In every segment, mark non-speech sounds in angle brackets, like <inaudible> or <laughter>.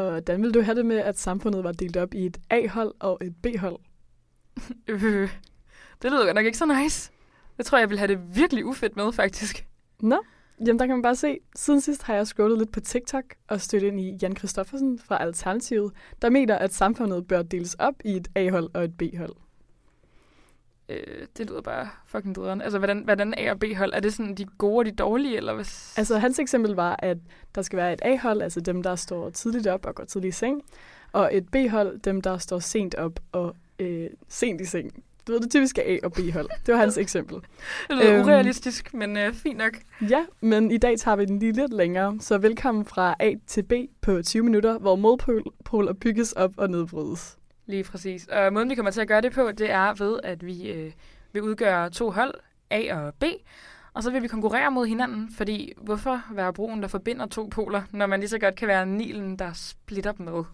Hvordan ville du have det med, at samfundet var delt op i et A-hold og et B-hold? Øh, det lyder godt nok ikke så nice. Det tror jeg, jeg vil have det virkelig ufedt med, faktisk. Nå, jamen der kan man bare se. Siden sidst har jeg scrollet lidt på TikTok og stødt ind i Jan Kristoffersen fra Alternativet, der mener, at samfundet bør deles op i et A-hold og et B-hold. Øh, det lyder bare fucking drideren. Altså, hvordan, hvordan A og B-hold? Er det sådan de gode og de dårlige, eller hvad? Altså, hans eksempel var, at der skal være et A-hold, altså dem, der står tidligt op og går tidligt i seng, og et B-hold, dem, der står sent op og øh, sent i seng. Du ved, det typiske A- og B-hold. Det var hans eksempel. <laughs> Det lyder Øhm. urealistisk, men øh, fint nok. Ja, men i dag tager vi den lige lidt længere, så velkommen fra A til B på 20 minutter, hvor modpoler bygges op og nedbrydes. Lige præcis. Og måden, vi kommer til at gøre det på, det er ved, at vi øh, vil udgøre to hold, A og B, og så vil vi konkurrere mod hinanden, fordi hvorfor være broen, der forbinder to poler, når man lige så godt kan være Nilen, der splitter dem med?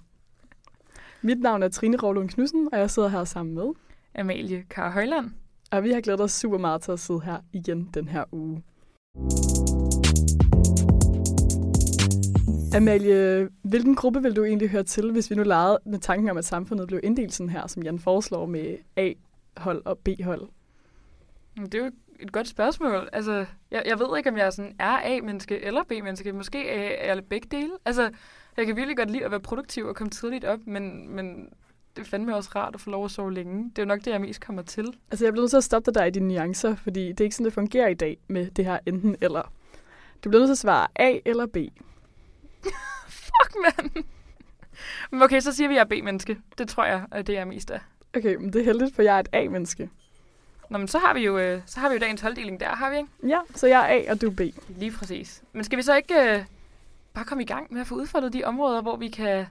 Mit navn er Trine Rovlund Knudsen, og jeg sidder her sammen med. Amalie Kar Højland. Og vi har glædet os super meget til at sidde her igen den her uge. Amalie, hvilken gruppe vil du egentlig høre til, hvis vi nu legede med tanken om, at samfundet blev inddelt sådan her, som Jan foreslår med A-hold og B-hold? Det er jo et godt spørgsmål. Altså, jeg, jeg ved ikke, om jeg er sådan er A-menneske eller B-menneske. Måske er jeg begge dele. Altså, jeg kan virkelig godt lide at være produktiv og komme tidligt op, men, men det er fandme også rart at få lov at sove længe. Det er jo nok det, jeg mest kommer til. Altså, jeg bliver nødt til at stoppe dig der i dine nuancer, fordi det er ikke sådan, det fungerer i dag med det her enten eller. Du bliver nødt til at svare A eller B. <laughs> Fuck, mand! Men okay, så siger vi, at jeg er B-menneske. Det tror jeg, at det er mest af. Okay, men det er heldigt, for jeg er et A-menneske. Nå, men så har vi jo, øh, så har vi jo dagens holddeling der, har vi ikke? Ja, så jeg er A, og du er B. Lige præcis. Men skal vi så ikke øh, bare komme i gang med at få udfoldet de områder, hvor vi kan,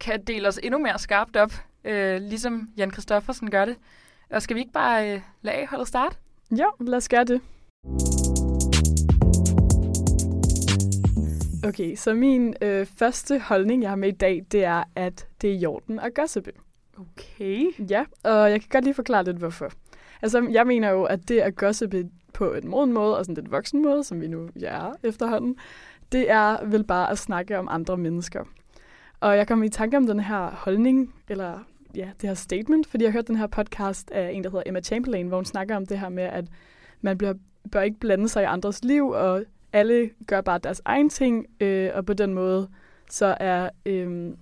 kan dele os endnu mere skarpt op, øh, ligesom Jan Kristoffersen gør det? Og skal vi ikke bare øh, lade A-holdet starte? Ja, lad os gøre det. Okay, så min øh, første holdning, jeg har med i dag, det er, at det er i orden at gossipe. Okay. Ja, og jeg kan godt lige forklare lidt, hvorfor. Altså, jeg mener jo, at det at gossipe på en moden måde, og sådan lidt voksen måde, som vi nu er efterhånden, det er vel bare at snakke om andre mennesker. Og jeg kom i tanke om den her holdning, eller ja, det her statement, fordi jeg har hørt den her podcast af en, der hedder Emma Chamberlain, hvor hun snakker om det her med, at man bliver, bør ikke blande sig i andres liv, og alle gør bare deres egen ting, øh, og på den måde, så er, øh,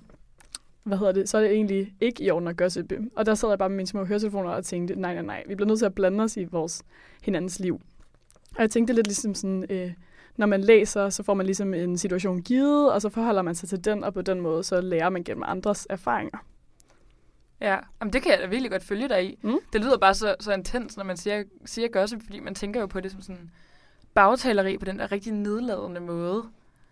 hvad hedder det, så er det egentlig ikke i orden at gossipe. Og der sad jeg bare med mine små høretelefoner og tænkte, nej, nej, nej, vi bliver nødt til at blande os i vores hinandens liv. Og jeg tænkte lidt ligesom sådan, øh, når man læser, så får man ligesom en situation givet, og så forholder man sig til den, og på den måde, så lærer man gennem andres erfaringer. Ja, Jamen, det kan jeg da virkelig godt følge dig i. Mm. Det lyder bare så, så intens, når man siger, siger gossip, fordi man tænker jo på det som sådan bagtaleri på den der rigtig nedladende måde.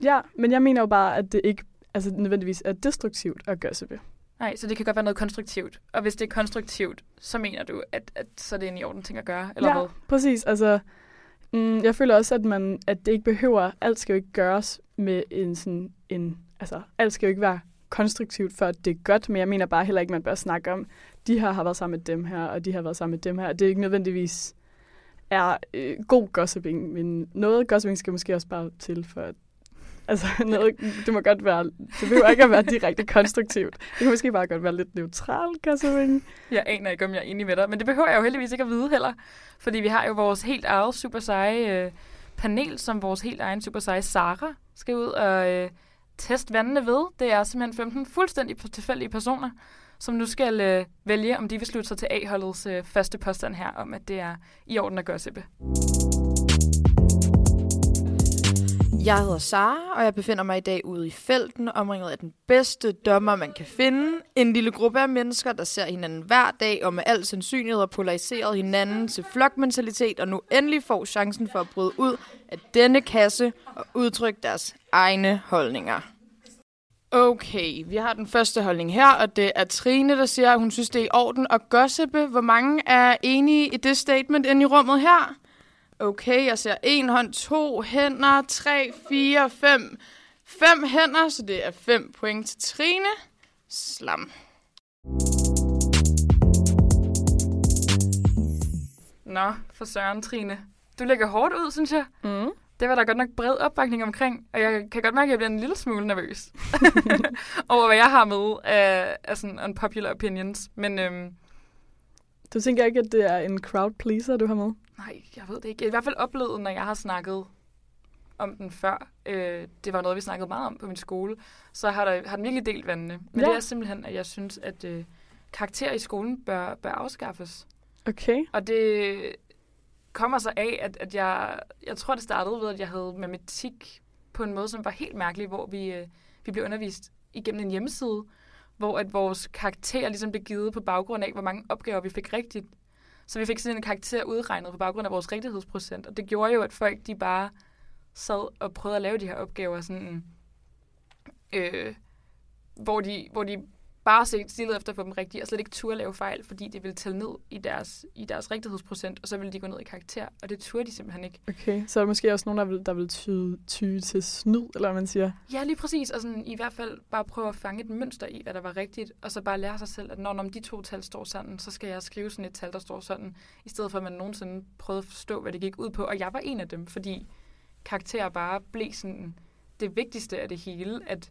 Ja, men jeg mener jo bare, at det ikke altså, nødvendigvis er destruktivt at gossipe. Nej, så det kan godt være noget konstruktivt. Og hvis det er konstruktivt, så mener du, at, at så er det en i orden ting at gøre, eller ja, hvad? præcis. Altså, mm, jeg føler også, at, man, at det ikke behøver, alt skal jo ikke gøres med en sådan en, altså, alt skal jo ikke være konstruktivt, for at det er godt, men jeg mener bare heller ikke, man bør snakke om, de her har været sammen med dem her, og de har været sammen med dem her. Det er ikke nødvendigvis er øh, god gossiping, men noget gossiping skal måske også bare til for at Altså, <laughs> noget, det må godt være, det behøver ikke at være direkte konstruktivt. Det kan måske bare godt være lidt neutral gossiping. Jeg aner ikke, om jeg er enig med dig, men det behøver jeg jo heldigvis ikke at vide heller. Fordi vi har jo vores helt eget super seje øh, panel, som vores helt egen super seje Sara skal ud og øh, teste vandene ved. Det er simpelthen 15 fuldstændig tilfældige personer, som nu skal øh, vælge, om de vil slutte sig til A-holdets øh, første påstand her, om at det er i orden at gøre Sippe. Jeg hedder Sara, og jeg befinder mig i dag ude i felten, omringet af den bedste dommer, man kan finde. En lille gruppe af mennesker, der ser hinanden hver dag og med al sandsynlighed har polariseret hinanden til flokmentalitet, og nu endelig får chancen for at bryde ud af denne kasse og udtrykke deres egne holdninger. Okay, vi har den første holdning her, og det er Trine, der siger, at hun synes, det er i orden at gossipe. Hvor mange er enige i det statement inde i rummet her? Okay, jeg ser en hånd, to hænder, tre, fire, fem. Fem hænder, så det er fem point til Trine. Slam. Nå, for søren, Trine. Du lægger hårdt ud, synes jeg. Mm. Det var der godt nok bred opbakning omkring, og jeg kan godt mærke, at jeg bliver en lille smule nervøs <laughs> over, hvad jeg har med af, af sådan unpopular opinions. Men øhm, Du tænker ikke, at det er en crowd pleaser, du har med? nej, jeg ved det ikke. Jeg har i hvert fald oplevet, når jeg har snakket om den før. Øh, det var noget, vi snakkede meget om på min skole. Så har, der, har den virkelig delt vandene. Men Ja. det er simpelthen, at jeg synes, at øh, karakterer i skolen bør, bør afskaffes. Okay. Og det kommer så af, at, at jeg, jeg tror, det startede ved, at jeg havde matematik på en måde, som var helt mærkelig, hvor vi, øh, vi blev undervist igennem en hjemmeside, hvor at vores karakterer ligesom blev givet på baggrund af, hvor mange opgaver vi fik rigtigt. Så vi fik sådan en karakter udregnet på baggrund af vores rigtighedsprocent, og det gjorde jo, at folk de bare sad og prøvede at lave de her opgaver sådan, øh, hvor, de, hvor de bare set stillet efter at få dem rigtige, og slet ikke turde lave fejl, fordi det ville tælle ned i deres, i deres rigtighedsprocent, og så ville de gå ned i karakter, og det turde de simpelthen ikke. Okay, så er der måske også nogen, der vil, der vil tyde, tyde til snyd, eller hvad man siger. Ja, lige præcis, og sådan, i hvert fald bare prøve at fange et mønster i, hvad der var rigtigt, og så bare lære sig selv, at når, når de to tal står sådan, så skal jeg skrive sådan et tal, der står sådan, i stedet for at man nogensinde prøvede at forstå, hvad det gik ud på, og jeg var en af dem, fordi karakterer bare blev sådan det vigtigste af det hele, at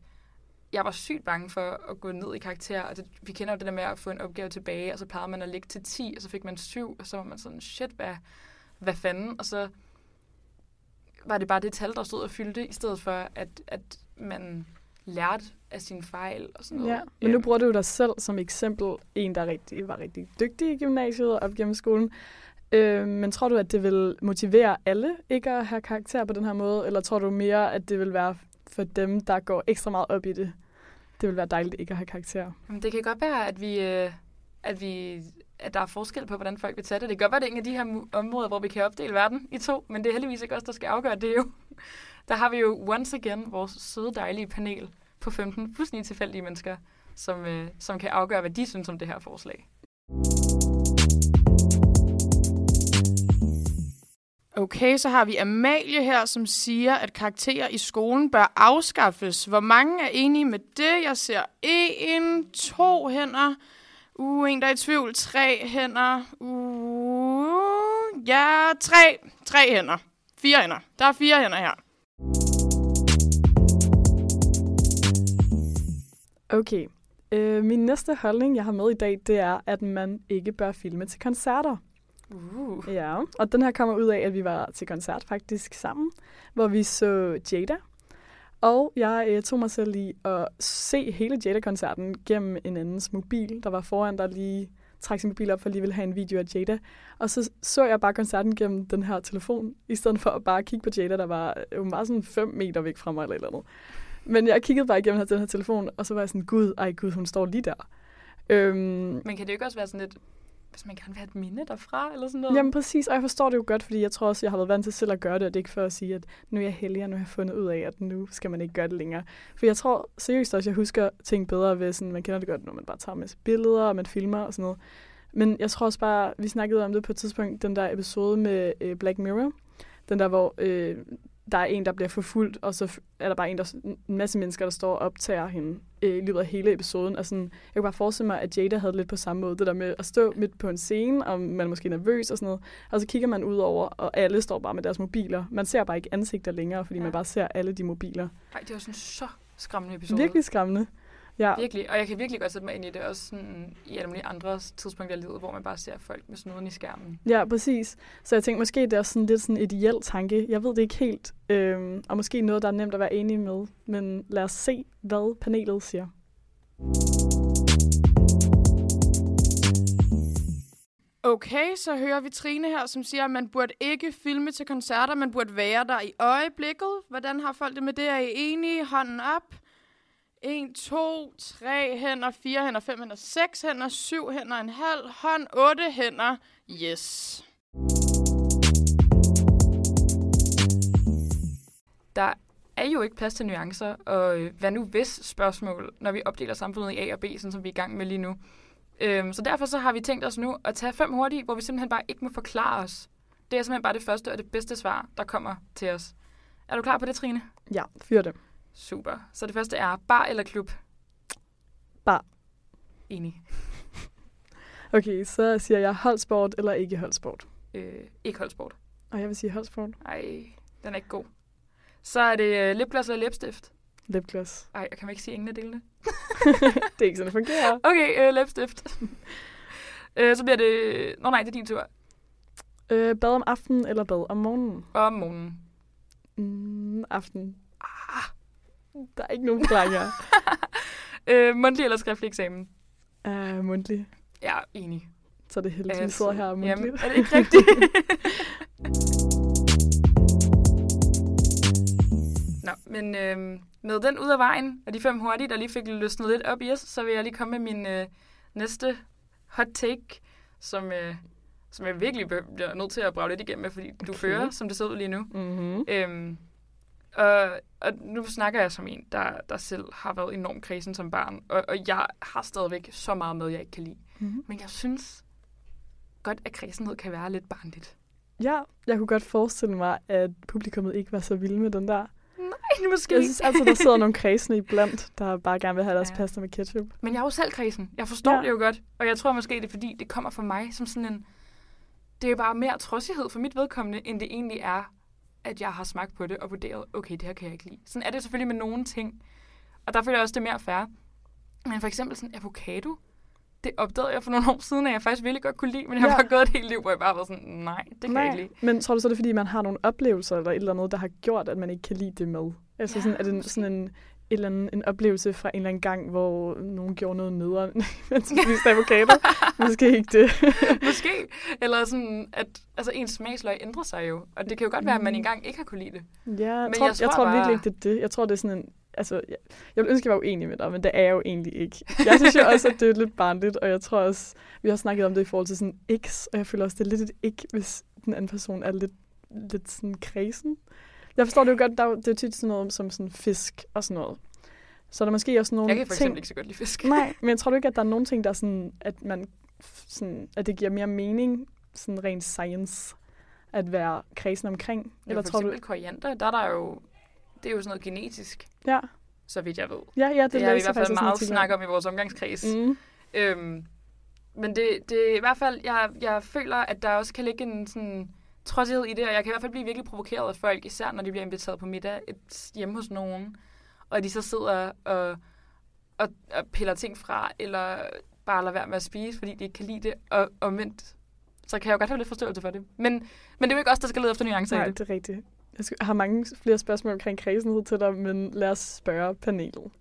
jeg var sygt bange for at gå ned i karakter. Og det, vi kender jo det der med at få en opgave tilbage, og så plejede man at ligge til 10, og så fik man 7, og så var man sådan, shit, hvad, hvad fanden? Og så var det bare det tal, der stod og fyldte, i stedet for, at, at man lærte af sine fejl og sådan noget. Ja, men nu bruger du dig selv som eksempel, en, der rigtig, var rigtig dygtig i gymnasiet og op gennem skolen. Øh, men tror du, at det vil motivere alle ikke at have karakter på den her måde, eller tror du mere, at det vil være for dem, der går ekstra meget op i det? Det vil være dejligt ikke at have karakter. Jamen, det kan godt være, at vi, øh, at vi at der er forskel på, hvordan folk vil tage det. Det kan godt være, at det er en af de her områder, hvor vi kan opdele verden i to, men det er heldigvis ikke os, der skal afgøre det jo. <laughs> Der har vi jo once again vores søde, dejlige panel på 15 fuldstændig tilfældige mennesker, som, øh, som kan afgøre, hvad de synes om det her forslag. Okay, så har vi Amalie her, som siger, at karakterer i skolen bør afskaffes. Hvor mange er enige med det? Jeg ser en, to hænder. Uh, en der er i tvivl. Tre hænder. Uh, ja, tre. Tre hænder. Fire hænder. Der er fire hænder her. Okay. Øh, min næste holdning, jeg har med i dag, det er, at man ikke bør filme til koncerter. Uh. Ja, og den her kommer ud af, at vi var til koncert faktisk sammen, hvor vi så Jada. Og jeg øh, tog mig selv i at se hele Jada-koncerten gennem en andens mobil, der var foran, der lige trak sin mobil op for lige ville have en video af Jada. Og så så jeg bare koncerten gennem den her telefon, i stedet for at bare kigge på Jada, der var jo bare sådan 5 meter væk fra mig eller et eller andet. Men jeg kiggede bare igennem den her telefon, og så var jeg sådan, gud, ej gud, hun står lige der. Øhm, Men kan det jo ikke også være sådan lidt, hvis man gerne vil have et minde derfra, eller sådan noget? Jamen præcis, og jeg forstår det jo godt, fordi jeg tror også, jeg har været vant til selv at gøre det, og det er ikke for at sige, at nu er jeg heldig, og nu har jeg fundet ud af, at nu skal man ikke gøre det længere. For jeg tror seriøst også, jeg husker ting bedre ved sådan, man kender det godt, når man bare tager med billeder, og man filmer og sådan noget. Men jeg tror også bare, vi snakkede om det på et tidspunkt, den der episode med øh, Black Mirror, den der, hvor øh, der er en, der bliver forfulgt, og så er der bare en, der, en masse mennesker, der står og optager hende øh, i løbet af hele episoden. Og sådan, jeg kan bare forestille mig, at Jada havde lidt på samme måde. Det der med at stå midt på en scene, og man er måske nervøs og sådan noget. Og så kigger man ud over, og alle står bare med deres mobiler. Man ser bare ikke ansigter længere, fordi Ja. man bare ser alle de mobiler. Ej, det var sådan så skræmmende episode. Virkelig skræmmende. Ja, Virkelig, og jeg kan virkelig godt sætte mig ind i det, også sådan i alle mulige andre tidspunkter i livet, hvor man bare ser folk med snuden i skærmen. ja, præcis. Så jeg tænkte, måske det er sådan lidt sådan en ideel tanke. Jeg ved det ikke helt. Øhm, og måske noget, der er nemt at være enig med. Men lad os se, hvad panelet siger. Okay, så hører vi Trine her, som siger, at man burde ikke filme til koncerter, man burde være der i øjeblikket. Hvordan har folk det med det? Er I enige? Hånden op. 1, 2, 3 hænder, 4 hænder, 5 hænder, 6 hænder, 7 hænder, en halv hånd, 8 hænder. Yes. Der er jo ikke plads til nuancer, og øh, hvad nu hvis spørgsmål, når vi opdeler samfundet i A og B, sådan som vi er i gang med lige nu. Øhm, så derfor så har vi tænkt os nu at tage fem hurtige, hvor vi simpelthen bare ikke må forklare os. Det er simpelthen bare det første og det bedste svar, der kommer til os. Er du klar på det, Trine? Ja, fyr det. Super. Så det første er bar eller klub? Bar. Enig. <laughs> Okay, så siger jeg holdsport eller ikke holdsport. Øh, ikke holdsport. Og jeg vil sige holdsport. Ej, den er ikke god. Så er det øh, lipgloss eller læbstift. Lipgloss. Ej, jeg kan man ikke sige ingen af delene. <laughs> det er ikke sådan, det fungerer. <laughs> Okay, øh, læbstift. øh, så bliver det... Nå nej, det er din tur. Øh, bad om aftenen eller bad om morgenen? Om morgenen. Mm, aften. Der er ikke nogen forklaringer. <laughs> øh, mundtlig eller skriftlig eksamen? uh, mundtlig. Ja, enig. Så er det heldigt, at vi sidder her mundtligt. Jamen, er det ikke rigtigt? <laughs> Nå, men øh, med den ud af vejen, og de fem hurtige, der lige fik løsnet lidt op i os, så vil jeg lige komme med min øh, næste hot take, som, øh, som jeg virkelig bliver nødt til at brage lidt igennem med, fordi du Okay. fører, som det ser ud lige nu. Mm-hmm. Øhm, og, og nu snakker jeg som en, der, der selv har været enormt kredsen som barn, og, og jeg har stadigvæk så meget med, jeg ikke kan lide. Mm-hmm. Men jeg synes godt, at kredsenhed kan være lidt barnligt. Ja, jeg kunne godt forestille mig, at publikummet ikke var så vilde med den der. Nej, måske Jeg synes altid, der sidder nogle <laughs> kredsende iblandt, der bare gerne vil have deres Ja. pasta med ketchup. Men jeg er jo selv kredsen. Jeg forstår ja. Det jo godt. Og jeg tror måske, det er fordi, det kommer fra mig som sådan en... Det er bare mere trodsighed for mit vedkommende, end det egentlig er, at jeg har smagt på det og vurderet, okay, det her kan jeg ikke lide. Sådan er det selvfølgelig med nogle ting. Og der føler jeg også, det er mere fair. Men for eksempel sådan avocado, det opdagede jeg for nogle <laughs> år siden, at jeg faktisk virkelig godt kunne lide, men jeg har Ja. bare gået et helt liv, hvor jeg bare var sådan, nej, det kan jeg ikke lide. Men tror du så, det er, fordi man har nogle oplevelser eller et eller andet, der har gjort, at man ikke kan lide det med? Altså Ja, sådan, er det sådan en, eller andet, en oplevelse fra en eller anden gang, hvor nogen gjorde noget nederen, <laughs> de spiste avocado? Måske ikke det. <laughs> Måske. Eller sådan, at altså, ens smagsløg ændrer sig jo. Og det kan jo godt være, at man Mm. engang ikke har kunne lide det. Ja, jeg Men tror, jeg tror jeg tror bare- virkelig ikke, det er det. Jeg tror, det er sådan en... Altså, jeg, jeg vil ønske, jeg var uenig med dig, men det er jeg jo egentlig ikke. Jeg synes jo også, at det er lidt barnligt, og jeg tror også, vi har snakket om det i forhold til sådan x, og jeg føler også, det er lidt et ikke, hvis den anden person er lidt, lidt sådan kredsen. Jeg forstår det jo godt, der er, jo- det er tit sådan noget som sådan fisk og sådan noget. Så er der måske også nogle Jeg kan for ting... eksempel ikke så godt lide fisk. Nej, <laughs> men jeg tror du ikke, at der er nogle ting, der er sådan, at man f- sådan, at det giver mere mening, sådan rent science, at være kredsen omkring? Eller Eller for tror du... eksempel koriander, der er der jo... Det er jo sådan noget genetisk, Ja, så vidt jeg ved. ja, ja det, Det, det har vi i hvert fald faktisk også en meget snak om i vores omgangskreds. Mm. Mm. Øhm, men det, det er i hvert fald... Jeg, jeg føler, at der også kan ligge en sådan trodsighed i det, og jeg kan i hvert fald blive virkelig provokeret af folk, især når de bliver inviteret på middag et, hjemme hos nogen, og de så sidder og, og, og piller ting fra, eller bare lader være med at spise, fordi de ikke kan lide det, og omvendt, så kan jeg jo godt have lidt forståelse for det. Men, men det er jo ikke os, der skal lede efter nuancer i Nej, det. det er rigtigt. Jeg skal- har mange flere spørgsmål omkring kredsenhed til dig, men lad os spørge panelet.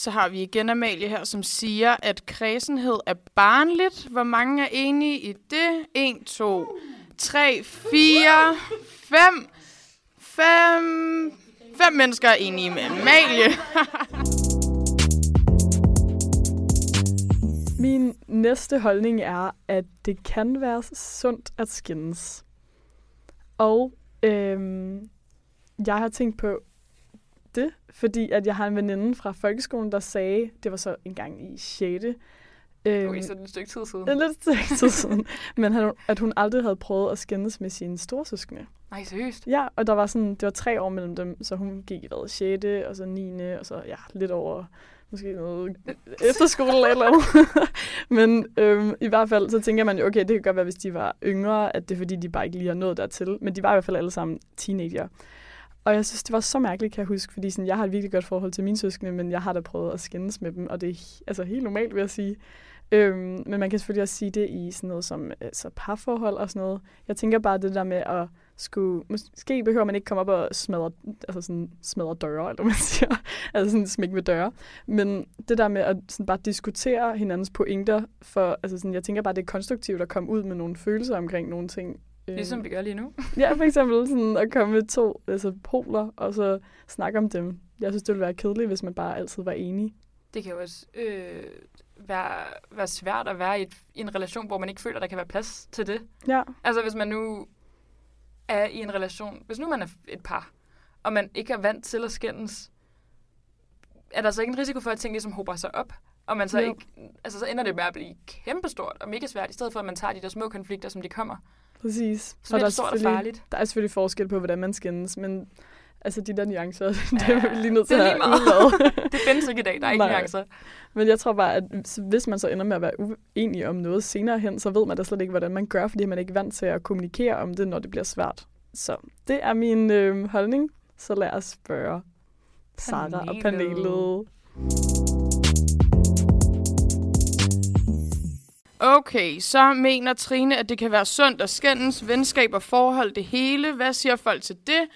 Så har vi igen Amalie her, som siger, at kredsenhed er barnligt. Hvor mange er enige i det? 1, 2, 3, 4, 5, 5, 5 mennesker er enige med Amalie. <laughs> Min næste holdning er, at det kan være sundt at skændes. Og øhm, jeg har tænkt på det, fordi at jeg har en veninde fra folkeskolen, der sagde, det var så en gang i 6. Øhm, Okay, så er det et stykke tid siden. en lidt stykke tid siden, <laughs> men han- at hun aldrig havde prøvet at skændes med sine storsøskende. Nej, seriøst. Ja, og der var sådan, det var tre år mellem dem, så hun gik i hvad, 6. og så 9. og så ja, lidt over måske noget <laughs> efterskole eller et eller. <laughs> Men øhm, i hvert fald, så tænker man jo, okay, det kan godt være, hvis de var yngre, at det er fordi, de bare ikke lige har nået dertil. Men de var i hvert fald alle sammen teenager. Og jeg synes, det var så mærkeligt, kan jeg huske, fordi sådan, jeg har et virkelig godt forhold til mine søskende, men jeg har da prøvet at skændes med dem, og det er altså helt normalt, vil jeg sige. Øhm, men man kan selvfølgelig også sige det i sådan noget som altså parforhold og sådan noget. Jeg tænker bare det der med at skulle... Måske behøver man ikke komme op og smadre, altså sådan smadre døre, eller man siger. <laughs> altså sådan smække med døre. Men det der med at sådan bare diskutere hinandens pointer, for altså sådan, jeg tænker bare, det er konstruktivt at komme ud med nogle følelser omkring nogle ting. Øhm, Ligesom vi gør lige nu. <laughs> Ja, for eksempel sådan at komme med to altså poler, og så snakke om dem. Jeg synes, det ville være kedeligt, hvis man bare altid var enige. Det kan jo også øh, være, være svært at være i, et, i en relation, hvor man ikke føler, der kan være plads til det. Ja, Altså hvis man nu er i en relation, hvis nu man er et par, og man ikke er vant til at skændes, er der så ikke en risiko for, at ting ligesom hober sig op? Og man så Jo. ikke, altså så ender det med at blive kæmpestort og mega svært, i stedet for at man tager de der små konflikter, som de kommer. Præcis. Så der det stort og selvfølgelig- farligt. Der er selvfølgelig forskel på, hvordan man skændes, men Altså, de der nuancer, <laughs> det er vi lige nødt til det er at udlade. <laughs> Det findes ikke i dag, der er ikke Nej. nuancer. Men jeg tror bare, at hvis man så ender med at være uenig om noget senere hen, så ved man da slet ikke, hvordan man gør, fordi man er ikke vant til at kommunikere om det, når det bliver svært. Så det er min øh, holdning. Så lad os spørge Sara og Panelet. Okay, så mener Trine, at det kan være sundt at skændes, venskab og forhold, det hele. Hvad siger folk til det?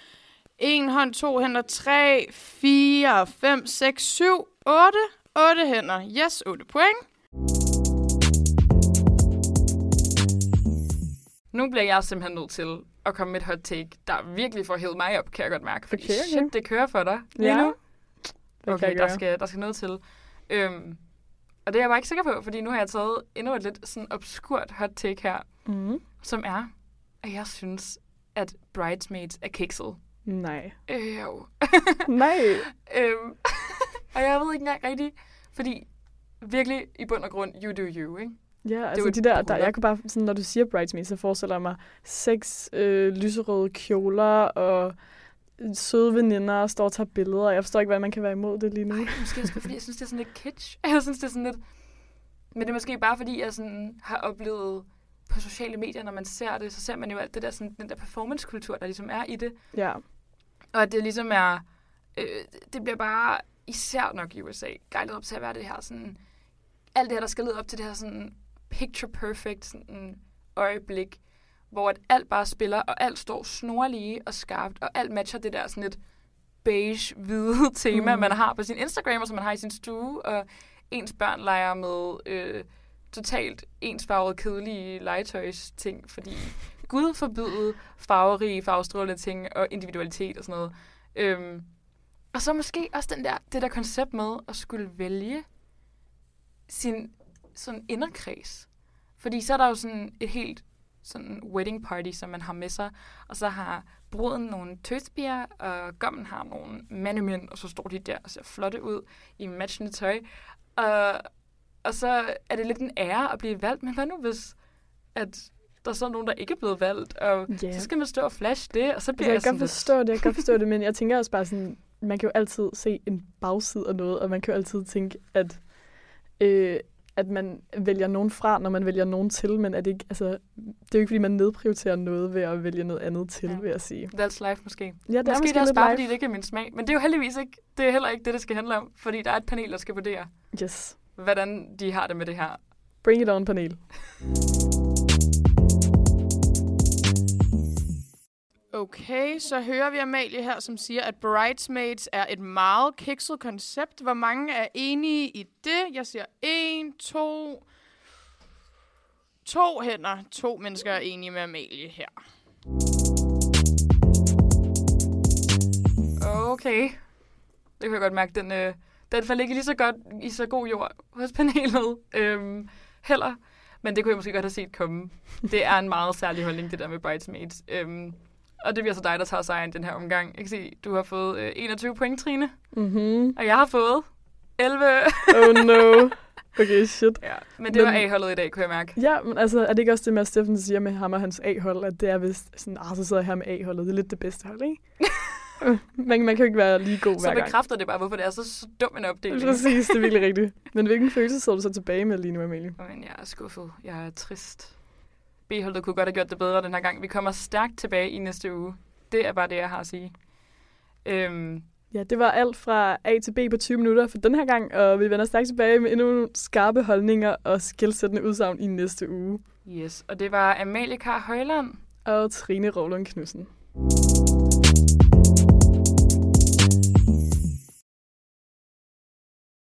En hånd, to hænder, tre, fire, fem, seks, syv, otte. Otte hænder. Yes, otte point. Nu bliver jeg simpelthen nødt til at komme med et hot take, der virkelig får hævet mig op, kan jeg godt mærke. Fordi Okay, okay. shit, det kører for dig lige Ja. nu. Okay, der skal, der skal noget til. Øhm, og det er jeg bare ikke sikker på, fordi nu har jeg taget endnu et lidt sådan obskurt hot take her, Mm. som er, at jeg synes, at Bridesmaids er kikset. Nej. Øh, jo. <laughs> Nej. <laughs> øhm, og jeg ved ikke engang rigtigt, fordi virkelig i bund og grund, you do you, ikke? Ja, altså de der, der, jeg kunne bare, sådan, når du siger bridesmaids, så forestiller jeg mig seks øh, lyserøde kjoler og søde veninder står og tager billeder. Jeg forstår ikke, hvad man kan være imod det lige nu. Ej, måske også, fordi jeg synes, det er sådan lidt kitsch. <laughs> Jeg synes, det er sådan lidt... Men det er måske bare, fordi jeg sådan har oplevet på sociale medier, når man ser det, så ser man jo alt det der, sådan, den der performancekultur, der ligesom er i det. Ja. Og det ligesom er... Øh, det bliver bare, især nok i USA, gejlet op til at være det her sådan... Alt det her, der skal lede op til det her sådan picture perfect sådan øjeblik, hvor at alt bare spiller, og alt står snorlige og skarpt, og alt matcher det der sådan et beige, hvide <laughs> tema, mm. man har på sin Instagram, og som man har i sin stue, og ens børn leger med øh, totalt ensfarvede, kedelige legetøjsting, fordi Gud forbyde farverige, farvestrålende ting og individualitet og sådan noget. Øhm, og så måske også den der, det der koncept med at skulle vælge sin sådan inderkreds. Fordi så er der jo sådan et helt sådan wedding party, som man har med sig, og så har bruden nogle tøspiger, og gommen har nogle mandemænd, og så står de der og ser flotte ud i matchende tøj. Og, og så er det lidt en ære at blive valgt, men hvad nu hvis, at der er så nogen, der ikke er blevet valgt, og Ja. så skal man stå og flash det, og så bliver Altså, jeg jeg, kan sådan godt forstå det, jeg kan forstå det, men jeg tænker også bare sådan, man kan jo altid se en bagside af noget, og man kan jo altid tænke, at, øh, at man vælger nogen fra, når man vælger nogen til, men er det, ikke, altså, det er jo ikke, fordi man nedprioriterer noget ved at vælge noget andet til, Ja. vil jeg sige. that's life måske. Ja, det er måske, måske det er også bare, fordi det ikke er min smag. Men det er jo heldigvis ikke, det er heller ikke det, det skal handle om, fordi der er et panel, der skal vurdere, Yes. hvordan de har det med det her. Bring it on, panel. Okay, så hører vi Amalie her, som siger, at Bridesmaids er et meget kikset koncept. Hvor mange er enige i det? Jeg siger en, to... To hænder. To mennesker er enige med Amalie her. Okay. Det kan jeg godt mærke, den, øh, den faldt ikke lige så godt i så god jord hos panelet øhm, heller. Men det kunne jeg måske godt have set komme. Det er en meget særlig holdning, det der med bridesmaids. Øhm, og det bliver så dig, der tager sejren den her omgang. Jeg kan se, du har fået øh, 21 point, Trine. Mhm. Og jeg har fået 11. <laughs> Oh no. Okay, shit. ja, men det var Men- A-holdet i dag, kunne jeg mærke. Ja, men altså, er det ikke også det med, at Steffen siger med ham og hans A-hold, at det er vist sådan, ah, så sidder jeg her med A-holdet, det er lidt det bedste hold, ikke? <laughs> man, man kan jo ikke være lige god Så hver gang. bekræfter det bare, hvorfor det er så, så dum en opdeling. Præcis, det er virkelig <laughs> rigtigt. Men hvilken følelse sidder du så tilbage med lige nu, Amalie? Men jeg er skuffet. Jeg er trist. B-holdet kunne godt have gjort det bedre den her gang. Vi kommer stærkt tilbage i næste uge. Det er bare det, jeg har at sige. Øhm, Ja, det var alt fra A til B på 20 minutter for den her gang, og vi vender stærkt tilbage med endnu nogle skarpe holdninger og skilsættende udsagn i næste uge. yes, og det var Amalie Kar Højland. Og Trine Rovlund Knudsen.